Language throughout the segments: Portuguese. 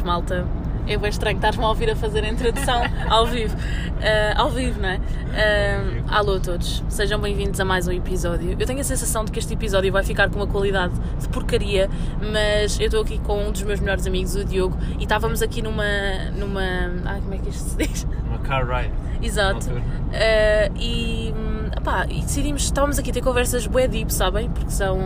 malta. É bem estranho estás-me a ouvir a fazer a introdução ao vivo. Uh, ao vivo, não é? Uh, alô a todos, sejam bem-vindos a mais um episódio. Eu tenho a sensação de que este episódio vai ficar com uma qualidade de porcaria, mas eu estou aqui com um dos meus melhores amigos, o Diogo, e estávamos aqui numa. numa. Ai, como é que isto se diz? Uma car ride. Exato. Uh, e, epá, e decidimos, estávamos aqui a ter conversas bué deep, sabem? Porque são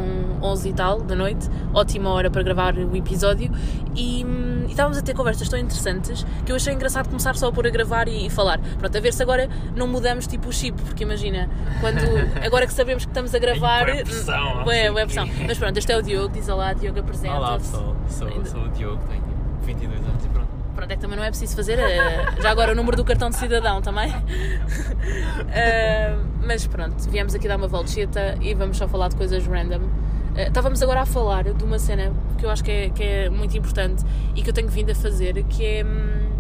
11 e tal da noite, ótima hora para gravar o episódio. E, e estávamos a ter conversas tão interessantes que eu achei engraçado começar só por a gravar e, e falar. Pronto, a ver se agora não mudamos tipo o chip, porque imagina, quando, agora que sabemos que estamos a gravar. bué pressão, quê. pressão. Mas pronto, este é o Diogo, diz olá, Diogo apresenta Olá pessoal, sou, sou o Diogo, tenho 22 anos e pronto. Pronto, é que também não é preciso fazer. eh, já agora o número do cartão de cidadão também. Eh, mas pronto, viemos aqui dar uma volteta e vamos só falar de coisas random. Eh, estávamos agora a falar de uma cena que eu acho que é, que é muito importante e que eu tenho vindo a fazer, que é. hum,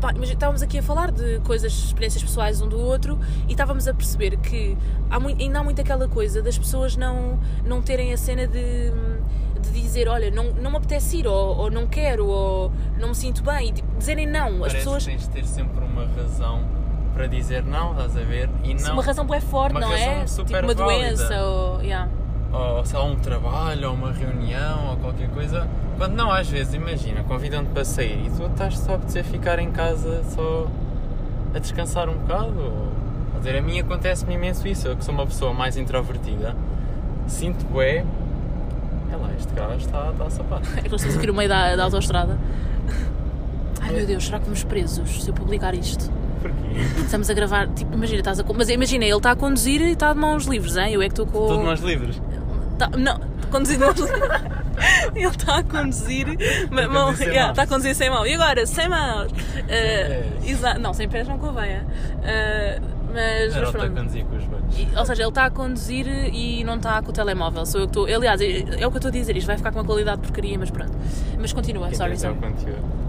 pá, estávamos aqui a falar de coisas, experiências pessoais um do outro e estávamos a perceber que há muito, ainda há muito aquela coisa das pessoas não, não terem a cena de, de dizer, olha, não, não me apetece ir, ou, ou não quero, ou não me sinto bem, e tipo, dizerem não. As Parece pessoas. que tens de ter sempre uma razão para dizer não, estás a ver? E não, Uma razão bem forte, uma não é? razão super tipo uma válida. doença, ou. yeah. ou sei lá, um trabalho, ou uma reunião, ou qualquer coisa. Quando não, às vezes, imagina, convidam-te para sair e tu estás só a apetecer ficar em casa só a descansar um bocado. Ou, quer dizer, a mim acontece-me imenso isso. Eu que sou uma pessoa mais introvertida, sinto é. É lá, este gajo está, está a sapar. É que nós estamos aqui no meio da, da autostrada. Ai meu Deus, será que vamos presos se eu publicar isto? Porquê? Estamos a gravar, tipo, imagina, estás a. Mas imagina, ele está a conduzir e está de mãos livres, hein? Eu é que estou com. Estou de mãos livres. Tá- não, conduzir de mãos livres. Ele está a conduzir. ma- a mão- yeah. Está a conduzir sem mão. E agora? Sem mãos. Uh, exa- não, sem pés não convém. uh, mas, mas a pronto. conduzir com os banhos. E- Ou seja, ele está a conduzir e não está com o telemóvel. Sou eu que estou. Aliás, é é o que eu estou a dizer. Isto vai ficar com uma qualidade de porcaria, mas pronto. Mas continua, Quem sorry, pensa é o sorry. conteúdo.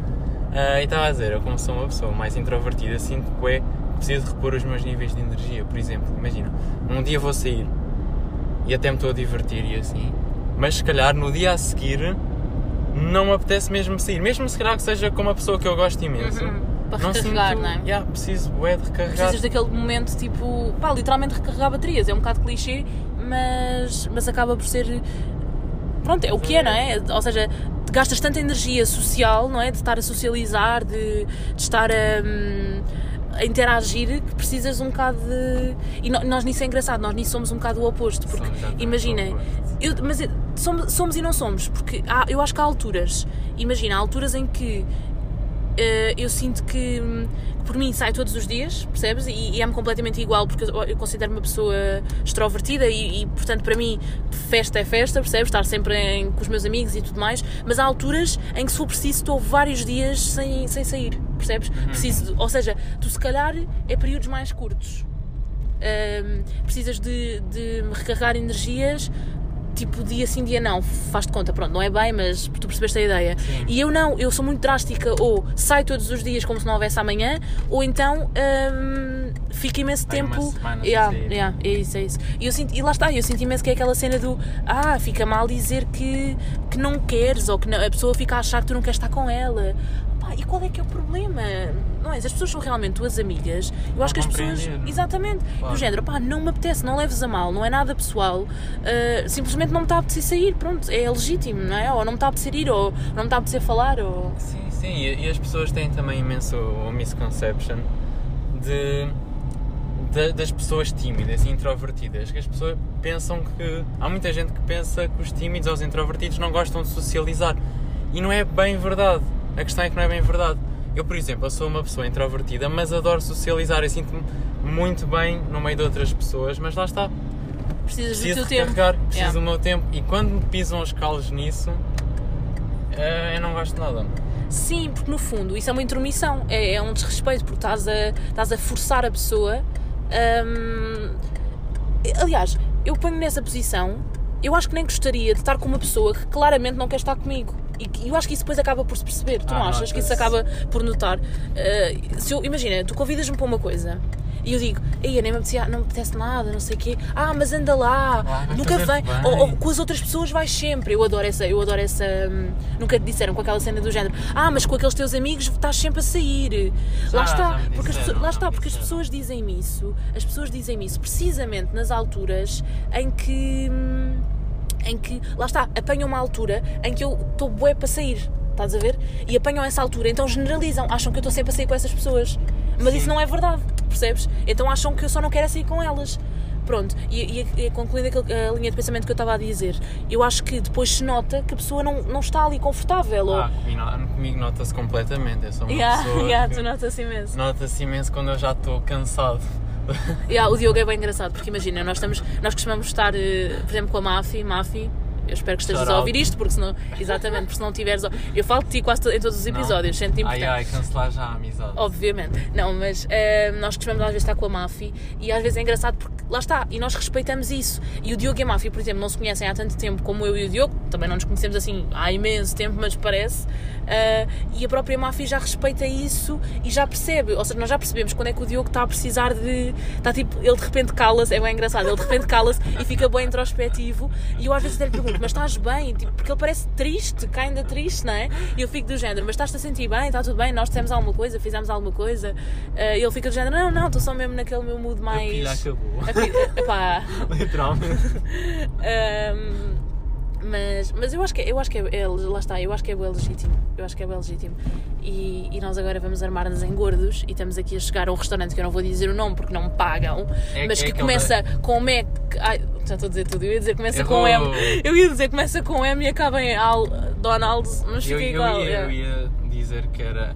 Ah, e estava a dizer, eu como sou uma pessoa mais introvertida, sinto que é preciso repor os meus níveis de energia. Por exemplo, imagina, um dia vou sair e até me estou a divertir e assim, mas se calhar no dia a seguir não me apetece mesmo sair, mesmo se calhar que seja com uma pessoa que eu gosto imenso. Uhum. Para não recarregar, sinto, não é? Yeah, preciso é de recarregar. Precisas daquele momento tipo. pá, literalmente recarregar baterias. É um bocado clichê, mas, mas acaba por ser. Pronto, é o que é, não é? Ou seja, gastas tanta energia social, não é? De estar a socializar, de, de estar a. hum, a interagir que precisas um bocado de. E nós nisso é engraçado, nós nisso somos um bocado o oposto, porque eu, mas eu- somos, somos e não somos, porque há, eu acho que há alturas, imagina, há alturas em que eu sinto que por mim sai todos os dias, percebes? E, e é-me completamente igual, porque eu, eu considero uma pessoa extrovertida e, e, portanto, para mim, festa é festa, percebes? Estar sempre em- com os meus amigos e tudo mais, mas há alturas em que, se for preciso, estou vários dias sem, sem sair, percebes? Preciso, de- ou seja, tu se calhar é períodos mais curtos. Hum, precisas de, de recarregar energias tipo dia sim, dia não, faz de conta, pronto, não é bem, mas tu percebeste a ideia. Sim. E eu não, eu sou muito drástica, ou saio todos os dias como se não houvesse amanhã, ou então hum, fico imenso Ai, tempo. semana sem Yeah, yeah, é isso, é isso. E, eu sinto, e lá está, eu sinto imenso que é aquela cena do ah, fica mal dizer que, que não queres, ou que não- a pessoa fica a achar que tu não queres estar com ela. Pá, e qual é que é o problema? Não é? As pessoas são realmente tuas amigas, eu acho que as pessoas. Exatamente. Do Claro. género, pá, não me apetece, não leves a mal, não é nada pessoal, uh, simplesmente não me está a apetecer sair, pronto, é legítimo, não é? Ou não me está a apetecer ir, ou não me está a apetecer falar, ou. Sim, sim, e, e as pessoas têm também imenso o misconception de- das pessoas tímidas e introvertidas. Que as pessoas pensam que. Há muita gente que pensa que os tímidos ou os introvertidos não gostam de socializar. E não é bem verdade. A questão é que não é bem verdade. Eu, por exemplo, eu sou uma pessoa introvertida, mas adoro socializar. Eu sinto-me muito bem no meio de outras pessoas, mas lá está. Precisas Preciso do teu tempo. preciso Yeah. do meu tempo. E quando me pisam os calos nisso, eh, eu não gosto de nada. Sim, porque no fundo isso é uma intromissão, é, é um desrespeito, porque estás a, estás a forçar a pessoa. hum, aliás, eu ponho nessa posição, eu acho que nem gostaria de estar com uma pessoa que claramente não quer estar comigo. E eu acho que isso depois acaba por se perceber. Tu não Ah, achas que isso acaba por notar? Uh, se eu, imagina, tu convidas-me para uma coisa E eu digo, ei, nem me apetecia, não me apetece nada, não sei o quê. Ah, mas anda lá, Ah, nunca vem. Ou, ou com as outras pessoas vais sempre. Eu adoro essa, eu adoro essa. hum, nunca te disseram com aquela cena do género. Ah, mas com aqueles teus amigos estás sempre a sair. Já, lá está, porque as, disseram, lá está, porque as pessoas dizem-me isso. As pessoas dizem-me isso precisamente nas alturas em que. hum, em que, lá está, apanham uma altura em que eu estou bué para sair, estás a ver? E apanham essa altura, então generalizam, acham que eu estou sempre a sair com essas pessoas. Mas Sim. isso não é verdade, percebes? Então acham que eu só não quero é sair com elas. Pronto, e, e, e concluindo aquele- a linha de pensamento que eu estava a dizer, eu acho que depois se nota que a pessoa não, não está ali confortável. ou- Ah, comigo, comigo nota-se completamente. Eu sou uma Yeah, pessoa yeah, tu notas imenso. nota-se imenso quando eu já estou cansado. Yeah, o Diogo é bem engraçado, porque imagina, nós, estamos, nós costumamos estar, eh, por exemplo, com a Mafi, Mafi, eu espero que estejas a ouvir isto, porque senão, exatamente, porque se não tiveres. Eu falo de ti quase em todos os episódios, sente Ai, importante. ai, cancelar já a amizade. Obviamente. Não, mas eh, nós costumamos às vezes estar com a Mafi e às vezes é engraçado porque lá está, e nós respeitamos isso. E o Diogo e a Mafi, por exemplo, não se conhecem há tanto tempo como eu e o Diogo, também não nos conhecemos assim há imenso tempo, mas parece. eh, e a própria Mafi já respeita isso e já percebe, ou seja, nós já percebemos quando é que o Diogo está a precisar de. Está tipo, ele de repente cala-se, é bem engraçado, ele de repente cala-se e fica bem introspectivo. E eu às vezes até lhe pergunto, mas estás bem? Tipo, porque ele parece triste, cá ainda triste, não é? E eu fico do género, mas estás-te a sentir bem? Está tudo bem? Nós dissemos alguma coisa? Fizemos alguma coisa? Eh, ele fica do género, não, não, estou só mesmo naquele meu mood mais. A pilha acabou. A pilha- epá, Literalmente. Ahm, mas, mas eu acho que, eu acho que é, é- lá está, eu acho que é bem legítimo. Eu acho que é bem legítimo. E, e nós agora vamos armar-nos em gordos e estamos aqui a chegar a um restaurante que eu não vou dizer o nome porque não me pagam, É- mas é que começa com Mac. Ai, já estou a dizer tudo. Eu ia dizer começa com. M. Eu ia dizer começa com M e acaba em Al, Donald's, mas Eu, fica eu, igual. ia, yeah. eu ia dizer que era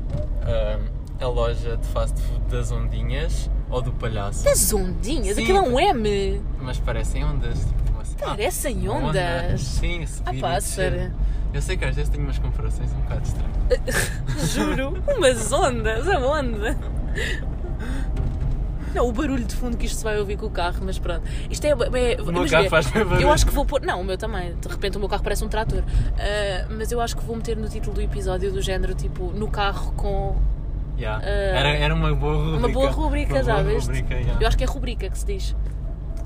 a loja de fast food das ondinhas ou do palhaço. Das ondinhas, Sim. aquilo é um M. Mas parecem ondas. Tipo, assim, ah, Parecem uma onda. ondas. Sim, Ah, e descer. sério. Eu sei que às vezes tenho umas comparações um bocado estranhas. Juro, umas ondas, aonde? Não, o barulho de fundo que isto se vai ouvir com o carro, mas pronto. Isto é. é O meu carro faz barulho. Eu acho que vou pôr. Não, o meu também. De repente o meu carro parece um trator. Ah, mas eu acho que vou meter no título do episódio do género tipo no carro com. Yeah. Ah, era, era uma boa rubrica. Uma boa rubrica, Uma boa rubrica, yeah. Eu acho que é rubrica que se diz.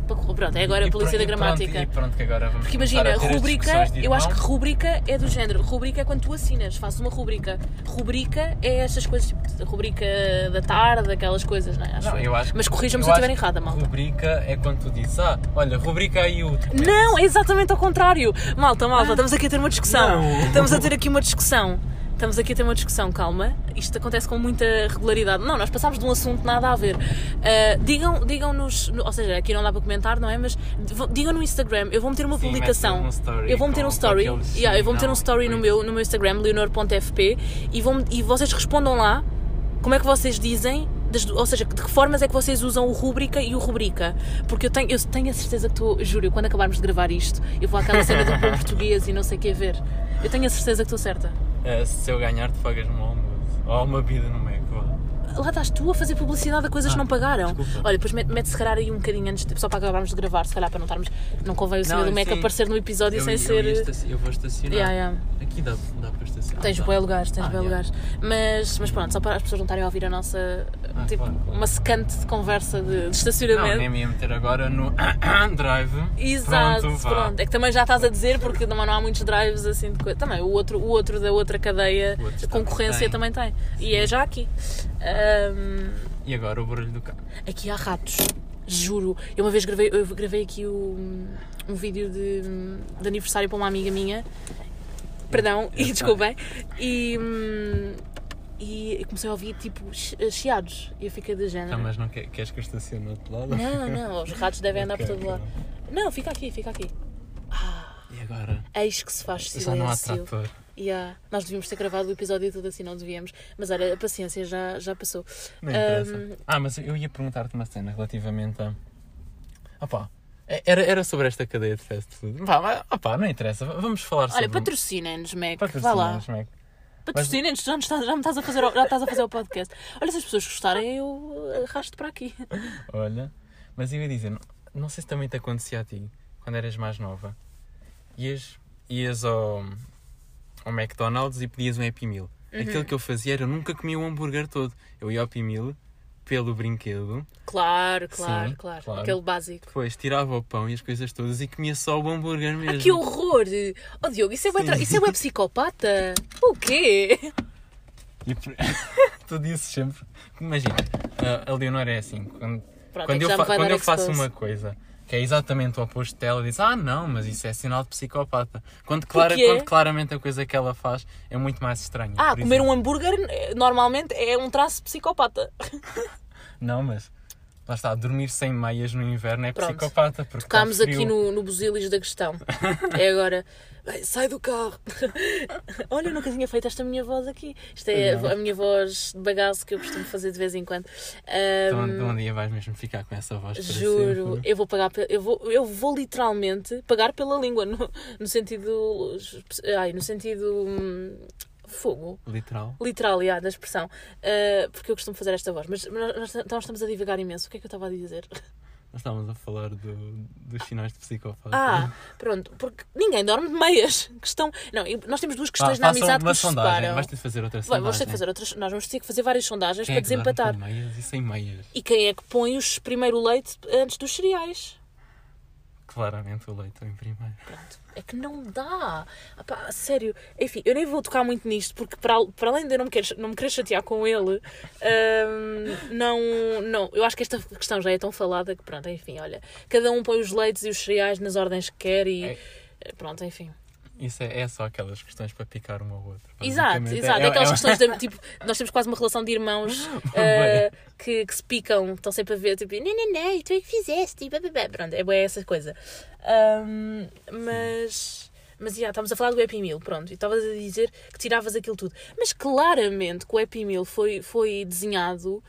Pronto, é agora E a polícia da gramática. Pronto, e pronto, que agora vamos Porque imagina, rubrica, eu acho que rubrica é do género. Rubrica é quando tu assinas, fazes uma rubrica. Rubrica é essas coisas, tipo, rubrica da tarde, aquelas coisas, não é? Acho Não, eu. acho Mas corrijam-me se eu estiver errada, malta. Rubrica é quando tu dizes, ah, olha, rubrica aí o. Não, é exatamente ao contrário. Malta, malta, estamos aqui a ter uma discussão. Não. Estamos a ter aqui uma discussão. Estamos aqui a ter uma discussão, calma. Isto acontece com muita regularidade. Não, nós passámos de um assunto nada a ver. Ah, digam, digam-nos, no- ou seja, aqui não dá para comentar, não é? Mas digam no Instagram, eu vou meter uma Sim, publicação. um story eu vou meter um story. Yeah, eu vou meter um não, story no meu, no meu Instagram, leonor.fp, e, vão, e vocês respondam lá como é que vocês dizem. ou seja, de que formas é que vocês usam o rúbrica e o rubrica? Porque eu tenho, eu tenho a certeza que estou, juro, quando acabarmos de gravar isto, eu vou àquela cena do bom português e não sei o que a ver. Eu tenho a certeza que estou certa. Eh, se eu ganhar, tu pagas-me um almoço. Ou uma vida no Mac. Lá estás tu a fazer publicidade a coisas que Ah, não pagaram. desculpa. Olha, depois mete, mete se calhar aí um bocadinho antes, de- só para acabarmos de gravar, se calhar para não estarmos. Não convém o senhor Não, do Mac aparecer no episódio Eu, sem eu ser. estaci- eu vou estacionar. Yeah, yeah. Aqui dá, dá para estacionar. Tens bem lugares, tens Ah, bem yeah. lugares. Mas, mas pronto, só para as pessoas não estarem a ouvir a nossa. Ah, tipo, claro. uma secante de conversa de, de Não, estacionamento. nem me ia meter agora no drive. Exato, Pronto, pronto. É que também já estás a dizer, porque também não há muitos drives assim de coisa. Também, o outro, o outro da outra cadeia, O outro a concorrência também tem. E é já aqui. Ahm, E agora o barulho do carro. aqui há ratos. Juro. Eu uma vez gravei, eu gravei aqui o- um vídeo de, de aniversário para uma amiga minha. Perdão, e desculpem. E, hum, e comecei a ouvir tipo chi- chiados. E eu fiquei de género. Ah, mas não quer, queres que eu estacione do outro lado? Não, não, os ratos devem andar por Ok, todo lado. ok. Não, fica aqui, fica aqui. E agora? Eis que se faz Já não há silêncio. trator. Yeah. Nós devíamos ter gravado o episódio todo assim, não devíamos. Mas olha, a paciência já, já passou. Não interessa. Ahm, Ah, mas eu ia perguntar-te uma cena relativamente a. Opá, era, era sobre esta cadeia de fast food. Pá, mas, opá, não interessa. Vamos falar sobre. Olha, patrocinem-nos, Mac. Lá. Mac. Patrocinem-nos, já, estás- já me estás a fazer, já estás a fazer o podcast. Olha, se as pessoas gostarem, eu arrasto para aqui. Olha, mas eu ia dizer, não, não sei se também te acontecia a ti, quando eras mais nova. Ias, ias ao, ao McDonald's e pedias um Happy Meal. Uhum. Aquilo que eu fazia era, eu nunca comia o hambúrguer todo. Eu ia ao Happy Meal, pelo brinquedo, Claro, claro, Sim, claro, claro. Aquele básico. depois tirava o pão e as coisas todas e comia só o hambúrguer mesmo. Ah, que horror! Oh Diogo, isso é, tra- isso é bué psicopata? O quê? E por- tu dizes sempre. Imagina, a- a Leonor é assim. Quando, Pronto, é quando eu, fa- quando eu faço uma coisa que é exatamente o oposto dela, diz: Ah, não, mas isso é sinal de psicopata. Quando, clara, quando claramente a coisa que ela faz é muito mais estranha. Ah, comer exemplo- um hambúrguer eh, normalmente é um traço psicopata. Não, mas. Lá está, dormir sem meias no inverno é Pronto. psicopata. Porque Tocámos está frio. aqui no, no busilis da questão. É agora. "Bem, sai do carro. Olha, eu nunca tinha feito esta minha voz aqui. Isto é Não. a minha voz de bagaço que eu costumo fazer de vez em quando. Então, Ahm, então um dia vais mesmo ficar com essa voz Juro, eu vou pagar, eu vou, eu vou literalmente pagar pela língua, no, no sentido, ai, no sentido hum, fogo, Literal. literal, yeah, da expressão, Ah, porque eu costumo fazer esta voz, mas nós, nós- então nós estamos a divagar imenso, o que é que eu estava a dizer? Nós estávamos a falar do- dos sinais de psicopata. Ah, pronto, porque ninguém dorme de meias, questão, não, nós temos duas Ah, questões na façam amizade que nos sondagem. separam. Vais ter de fazer outra sondagem. vamos ter que fazer outras, nós vamos ter que fazer várias sondagens Quem para é que dorme desempatar. meias e sem meias? E quem é que põe os primeiro leite antes dos cereais? Claramente o leite em primeiro. Pronto. É que não dá. Ah pá, a sério. Enfim, eu nem vou tocar muito nisto, porque para, para além de eu não me, querer, não me querer chatear com ele, hum, não, não. Eu acho que esta questão já é tão falada que, pronto, enfim, olha. Cada um põe os leites e os cereais nas ordens que quer e. É. Pronto, enfim. Isso é, é só aquelas questões para picar um ao outro. Exato, exato. É, aquelas é- questões de, tipo, nós temos quase uma relação de irmãos ah, que, que se picam, estão sempre a ver, tipo, não, não, não, tu é que fizeste, e blá, blá, blá. pronto, é boa essa coisa. Ahm, mas, mas, já, estávamos a falar do Happy Meal, pronto, e estavas a dizer que tiravas aquilo tudo. Mas claramente que o Happy Meal foi, foi desenhado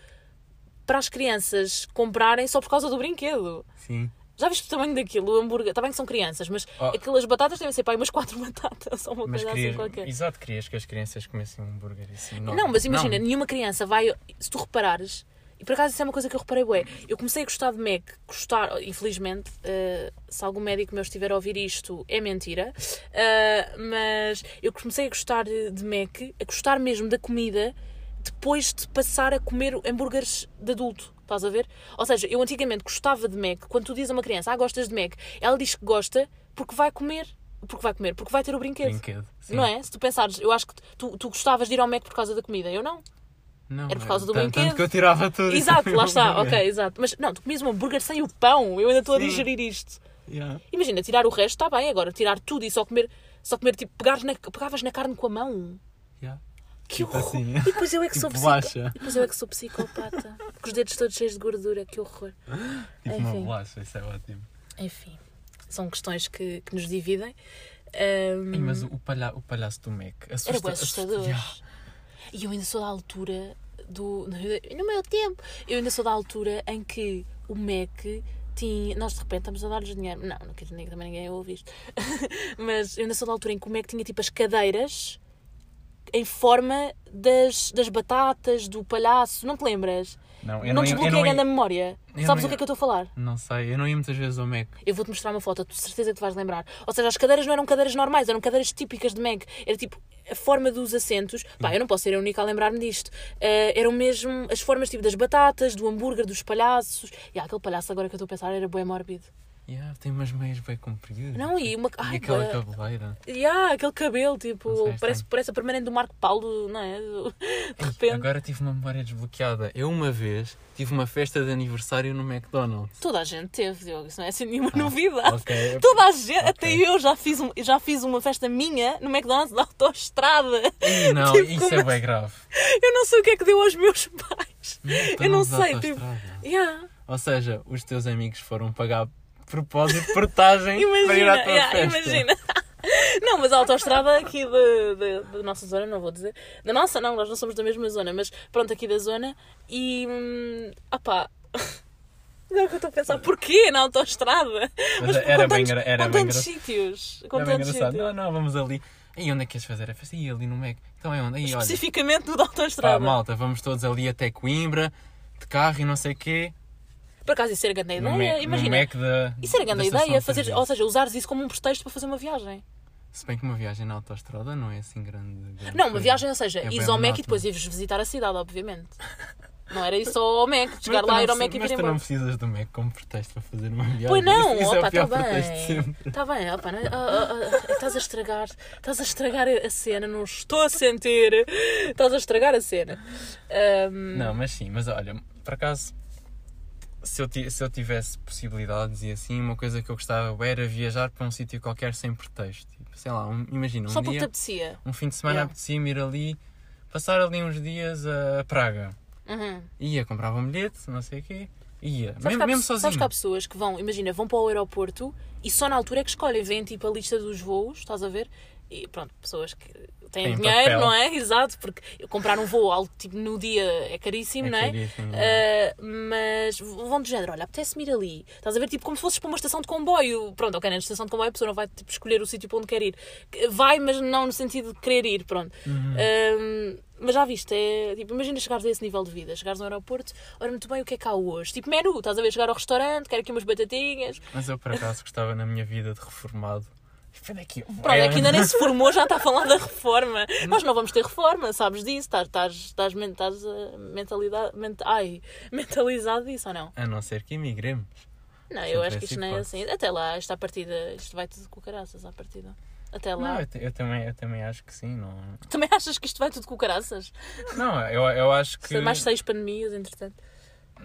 para as crianças comprarem só por causa do brinquedo. Sim. Já viste o tamanho daquilo, o hambúrguer? Está bem que são crianças, mas Oh. aquelas batatas devem ser aí umas quatro batatas, ou uma Mas coisa assim qualquer. exato, querias que as crianças comessem um hambúrguer assim. Não, Não, mas imagina, Não. nenhuma criança vai. Se tu reparares, e por acaso isso é uma coisa que eu reparei, bué, eu comecei a gostar de Mac, gostar, infelizmente, eh, se algum médico meu estiver a ouvir isto, é mentira, eh, mas eu comecei a gostar de de Mac, a gostar mesmo da comida, depois de passar a comer hambúrgueres de adulto. Estás a ver? Ou seja, eu antigamente gostava de Mac. Quando tu dizes a uma criança, ah, gostas de Mac, ela diz que gosta porque vai comer. Porque vai comer, porque vai ter o brinquedo. Brinquedo. Sim. Não é? Se tu pensares, eu acho que tu, tu gostavas de ir ao Mac por causa da comida, eu não. Não, Era por causa do tanto, brinquedo. Tanto que eu tirava tudo. Exato, lá está, ok, exato. Mas não, tu comias um hambúrguer sem o pão, eu ainda estou a digerir isto. Yeah. Imagina, tirar o resto está bem, agora tirar tudo e só comer, só comer tipo, pegares na, pegavas na carne com a mão. Yeah. Que horror. assim. E depois eu é que sou Tipo psicopata. bolacha. E depois eu é que sou psicopata. com os dedos todos cheios de gordura, que horror. Tipo uma Enfim. bolacha, isso é ótimo. Enfim, são questões que, que nos dividem. Ahm, Ei, mas o, palha, o palhaço do Mac assusta, Era bem assustador. assusta- Yeah. E eu ainda sou da altura do. No meu tempo, eu ainda sou da altura em que o Mac tinha. Nós de repente estamos a dar-lhes dinheiro. Não, não quero nem também ninguém ouve isto. Mas eu ainda sou da altura em que o Mac tinha tipo as cadeiras em forma das, das batatas, do palhaço. Não te lembras? Não, não eu não, eu desbloqueei não, ainda a ia- memória. Sabes não o que é que eu estou a falar? não sei, eu não ia muitas vezes ao Mac. Eu vou-te mostrar uma foto, tu certeza que te vais lembrar. Ou seja, as cadeiras não eram cadeiras normais, eram cadeiras típicas de Meg. Era tipo a forma dos assentos. Pá, eu não posso ser a única a lembrar-me disto. Eh, eram mesmo as formas tipo das batatas, do hambúrguer, dos palhaços. E aquele palhaço agora que eu estou a pensar era bem mórbido. Yeah, tem umas meias bem compridas. Não, e uma. E Ai, aquela bué. cabeleira. Yeah, aquele cabelo, tipo, Não sei, parece, estranho. parece a permanente do Marco Paulo, não é? De repente. Agora tive uma memória desbloqueada. Eu uma vez tive uma festa de aniversário no McDonald's. Toda a gente teve, Diogo, isso não é assim nenhuma Ah, novidade. ok. Toda a gente, Ok. até eu já fiz, um, já fiz uma festa minha no McDonald's da autoestrada. Não, Tipo, isso como é bem grave. Eu não sei o que é que deu aos meus pais. Eu não McDonald's da sei, tipo. Yeah, Ou seja, os teus amigos foram pagar propósito portagem para ir imagina, à tua yeah, festa. imagina. Não, mas a autoestrada aqui da- nossa zona, não vou dizer. Da nossa, não, nós não somos da mesma zona, mas pronto, aqui da zona. E. Hum, opá. Não é o que eu estou a pensar. Porquê na autoestrada? Mas com era bem tantos- era bem tantos sítios. Com Era tantos sítios. Não, não, vamos ali. E onde é que queres fazer a festa? E ali no Mac. Então é onde? Olha. Especificamente no da Pá, autoestrada. malta, vamos todos ali até Coimbra, de carro e não sei o quê. Por acaso isso era grande ideia. Imagina. da. Isso era grande ideia, de fazer, ou seja, usares isso como um pretexto para fazer uma viagem. Se bem que uma viagem na autoestrada não é assim grande. grande Não, uma viagem, ou seja, É ires ao Mac e depois ires visitar a cidade, obviamente. Não era isso só ao Mac, chegar Mas lá, não ir ao Mac e vir Mas tu embora. não precisas do Mac como pretexto para fazer uma viagem. Pois não, isso, é opa, tá pretexto de bem. Está bem, opa, não, é? ah, ah, ah, estás a estragar, estás a estragar a cena, não estou a sentir, estás a estragar a cena. Ahm, Não, mas sim, mas olha, por acaso, se eu, se eu tivesse possibilidades e assim, uma coisa que eu gostava era viajar para um sítio qualquer sem pretexto. Tipo, sei lá, um- imagina, um só dia, apetecia. um fim de semana Yeah. apetecia-me ir ali, passar ali uns dias a Praga. Uhum. Ia, comprava um bilhete, não sei o quê, ia. Sabes, Mesmo, mesmo sozinho. sabes que há pessoas que vão, imagina, vão para o aeroporto e só na altura é que escolhem, vêm tipo a lista dos voos, estás a ver? E pronto, pessoas que têm Tem dinheiro, papel. não é? Exato, porque comprar um voo algo, tipo, no dia é caríssimo, É não é? caríssimo, Ah, mas vão do género, olha, apetece-me ir ali. Estás a ver, tipo, como se fosses para uma estação de comboio. Pronto, ok, na estação de comboio a pessoa não vai tipo, escolher o sítio para onde quer ir. Vai, mas não no sentido de querer ir, pronto. Uhum. Ah, mas já viste, é, tipo, imagina chegares a esse nível de vida, chegares no aeroporto, olha muito bem o que é que há hoje. Tipo, menu, estás a ver, chegar ao restaurante, quero aqui umas batatinhas. Mas eu por acaso gostava na minha vida de reformado. Espera aqui. Pronto, é que ainda nem se formou, já está a falar da reforma. Nós não vamos ter reforma, sabes disso? Estás, estás, estás, men- estás uh, mentalidade, ment, ai, mentalizado disso ou não? A não ser que imigremos. Não, Sempre eu acho que essa isto não é assim. Até lá, esta partida, isto vai tudo com caraças à partida. Até lá. Não, eu, eu também, eu também acho que sim. Não, Também achas que isto vai tudo com caraças? não eu, eu acho que. Mais seis pandemias, entretanto.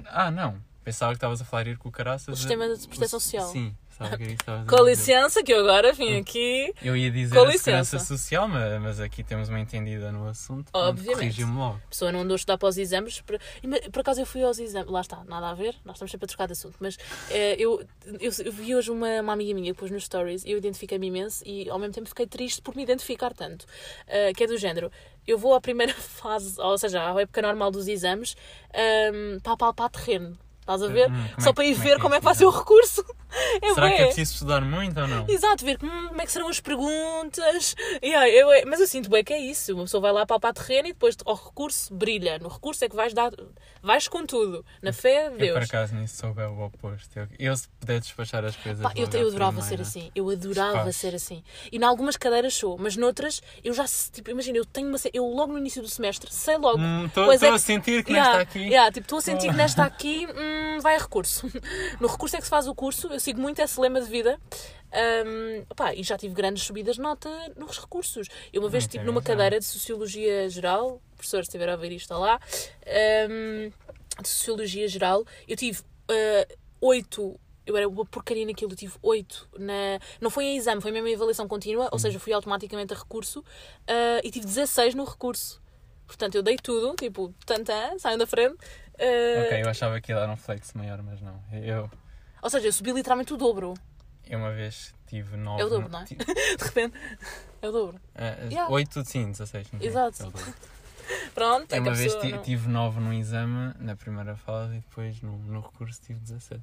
Ah, não. Pensava que estavas a falar ir com o caraças. O sistema de proteção social. Sim, pensava que isso estavas a Com dizer. licença, que eu agora vim aqui. Eu ia dizer Com a segurança licença. social, mas, mas aqui temos uma entendida no assunto. portanto, Obviamente. Corrigi-me logo. A pessoa não andou a estudar para os exames. Por, e por acaso eu fui aos exames. Lá está, nada a ver. Nós estamos sempre a trocar de assunto. Mas eh, eu, eu, eu vi hoje uma, uma amiga minha que pôs nos stories e eu identifiquei-me imenso e ao mesmo tempo fiquei triste por me identificar tanto. Eh, que é do género. Eu vou à primeira fase, ou seja, à época normal dos exames, ehm, para palpar terreno. Estás a ver? Hum, Só é- para ir como é ver é como é que vai ser o recurso. É Será que bué. é preciso estudar muito ou não? Exato, ver hum, como é que serão as perguntas. Yeah, eu, é- mas eu sinto bem que é isso. Uma pessoa vai lá palpar terreno e depois ao recurso brilha. No recurso é que vais dar. Vais com tudo. Na fé de Eu por Deus. acaso nisso soube o oposto. Eu, eu se puder despachar as coisas. Pá, eu, eu adorava ser assim. Eu adorava Despacho. ser assim. E em algumas cadeiras sou, mas noutras eu já. Tipo, imagina, eu tenho uma. Eu logo no início do semestre sei logo. Estou Pois é a sentir que Yeah, nesta aqui. yeah, tipo, estou a sentir que nesta aqui hum, vai a recurso. No recurso é que se faz o curso, eu sigo muito esse lema de vida. Hum, opá, e já tive grandes subidas de nota nos recursos. Eu uma vez Muito estive numa engraçado. cadeira de Sociologia Geral, professor, se estiver a ouvir isto está lá, hum, de Sociologia Geral, eu tive uh, oito. Eu era uma porcaria naquilo, eu tive oito na... Não foi em exame, foi mesmo em avaliação contínua, ou seja, fui automaticamente a recurso uh, e tive 16 no recurso. Portanto, eu dei tudo, tipo, tantã, saiam da frente. uh, Ok, eu achava que ia dar um flex maior, mas não. Eu, Ou seja, eu subi literalmente o dobro. eu uma vez tive 9. É o dobro, não é? De repente, é o dobro. Yeah. 8, sim, 16. sim, Exato. é. Pronto, é uma vez não- tive 9 no exame, na primeira fase, e depois no, no recurso tive 17.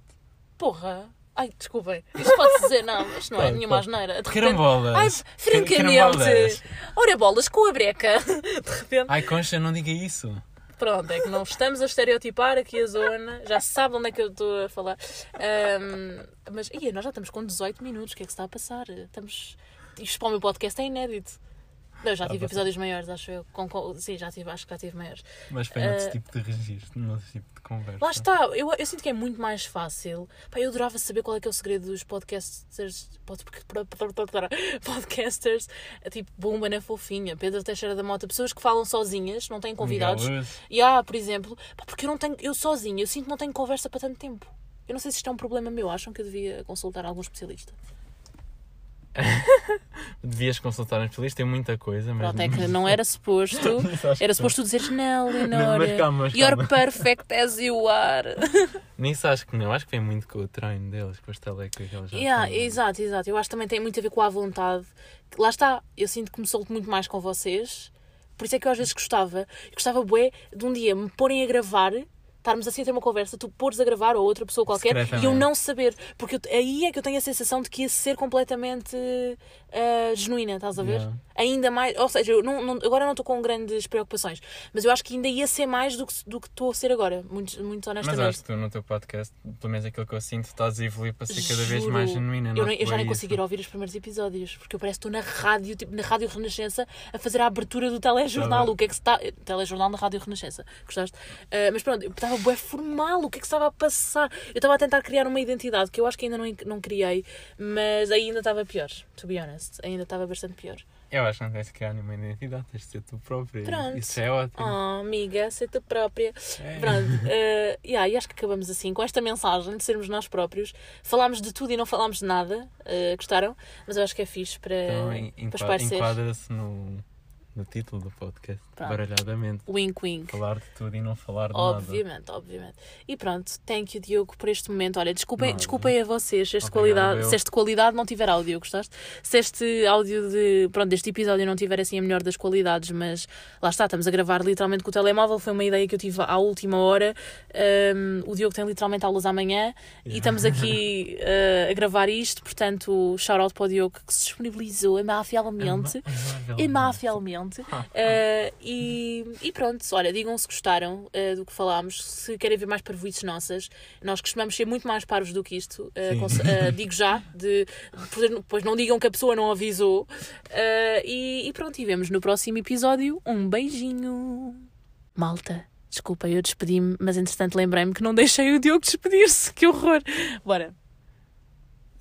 Porra! Ai, desculpem. Isto pode dizer, não, isto não é Pode, nenhuma pode. asneira. De repente- Carambolas! Ai, Car- francamente! carambolas. Ora, bolas com a breca! De repente. Ai, Concha, não diga isso! Pronto, é que não estamos a estereotipar aqui a zona. Já se sabe onde é que eu estou a falar. Ahm, mas, ia, nós já estamos com 18 minutos. O que é que se está a passar? Estamos. Isto para o meu podcast é inédito. Não, já a tive episódios maiores, acho eu. Com- com- sim, já tive, acho que já tive maiores. Mas foi outro Eh, tipo de registro, outro tipo de conversa. Lá está, eu, eu sinto que é muito mais fácil. Pá, eu adorava saber qual é que é o segredo dos podcasters. pod- Podcasters, tipo Bumba na Fofinha, Pedro Teixeira da Mota, pessoas que falam sozinhas, não têm convidados. E há, por exemplo, pá, porque eu não tenho, eu sozinha, eu sinto que não tenho conversa para tanto tempo. Eu não sei se isto é um problema meu, acham que eu devia consultar algum especialista. Devias consultar um especialista, tem muita coisa, mas. Pronto, é que não era suposto. Era suposto tu dizeres, não, Leonor, mas calma, mas you're calma. perfect as you are. Nisso acho que não, acho que vem muito com o treino deles, com as telecas que eles já Yeah, têm. exato, exato. Eu acho que também tem muito a ver com a vontade. Lá está, eu sinto que me solto muito mais com vocês. Por isso é que eu às vezes gostava, eu gostava bué de um dia me porem a gravar, estarmos assim a ter uma conversa, tu pôres a gravar ou outra pessoa qualquer e eu não saber. Porque eu- aí é que eu tenho a sensação de que ia ser completamente ah, genuína, estás a ver? Yeah. Ainda mais, ou seja, eu não, não- agora não estou com grandes preocupações, mas eu acho que ainda ia ser mais do que do que estou a ser agora, muito, muito Mas honestamente. acho que tu no teu podcast, pelo menos aquilo que eu sinto, estás a evoluir para ser cada vez mais genuína. Eu, não eu já nem é consigo ir ouvir os primeiros episódios, porque eu parece que estou na rádio, tipo, na Rádio Renascença, a fazer a abertura do telejornal. Tá O que é que se está. Telejornal na Rádio Renascença. Gostaste? Ah, mas pronto, eu estava bué formal, o que é que se estava a passar? Eu estava a tentar criar uma identidade que eu acho que ainda não, não criei, mas ainda estava pior, to be honest. Ainda estava bastante pior. Eu acho que não tens de criar nenhuma identidade, tens de ser tu própria. Pronto. Isso é ótimo. Oh, amiga, sei tu própria. É. Pronto, uh, yeah, e acho que acabamos assim, com esta mensagem de sermos nós próprios. Falámos de tudo e não falámos de nada. Uh, gostaram? Mas eu acho que é fixe para, Então, para esparecer. enquadra-se no, no título do podcast, Pronto. baralhadamente. Wink, wink. Falar de tudo e não falar de nada. Obviamente, obviamente. E pronto, thank you, Diogo, por este momento. Olha, desculpem, Nada. desculpem a vocês se este, qualidade, eu. se este qualidade não tiver áudio, gostaste? Se este áudio de, pronto, deste episódio não tiver assim a melhor das qualidades, mas lá está, estamos a gravar literalmente com o telemóvel, foi uma ideia que eu tive à última hora. Um, o Diogo tem literalmente aulas amanhã e estamos aqui uh, a gravar isto, portanto, shout out para o Diogo que se disponibilizou amavelmente. Amavelmente. Uh, e, e pronto, olha, digam se gostaram uh, do que falámos, se querem ver mais parvoices nossas. Nós costumamos ser muito mais parvos do que isto, uh, digo já, de, pois não digam que a pessoa não avisou. E, e pronto, e vemos no próximo episódio. Um beijinho, malta. Desculpa, eu despedi-me, mas entretanto lembrei-me que não deixei o Diogo despedir-se. Que horror! Bora.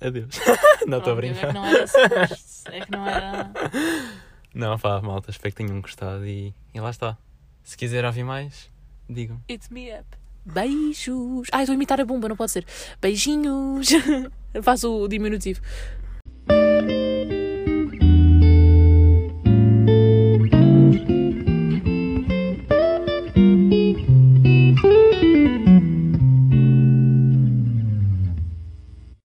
Adeus. não estou a É brincar. que não era suposto. É que não era. Não, pá, malta, espero que tenham gostado e, e lá está. Se quiser ouvir mais, digam. It's me up. Beijos. Ai, estou a imitar a bomba, não pode ser. Beijinhos. Faço o diminutivo.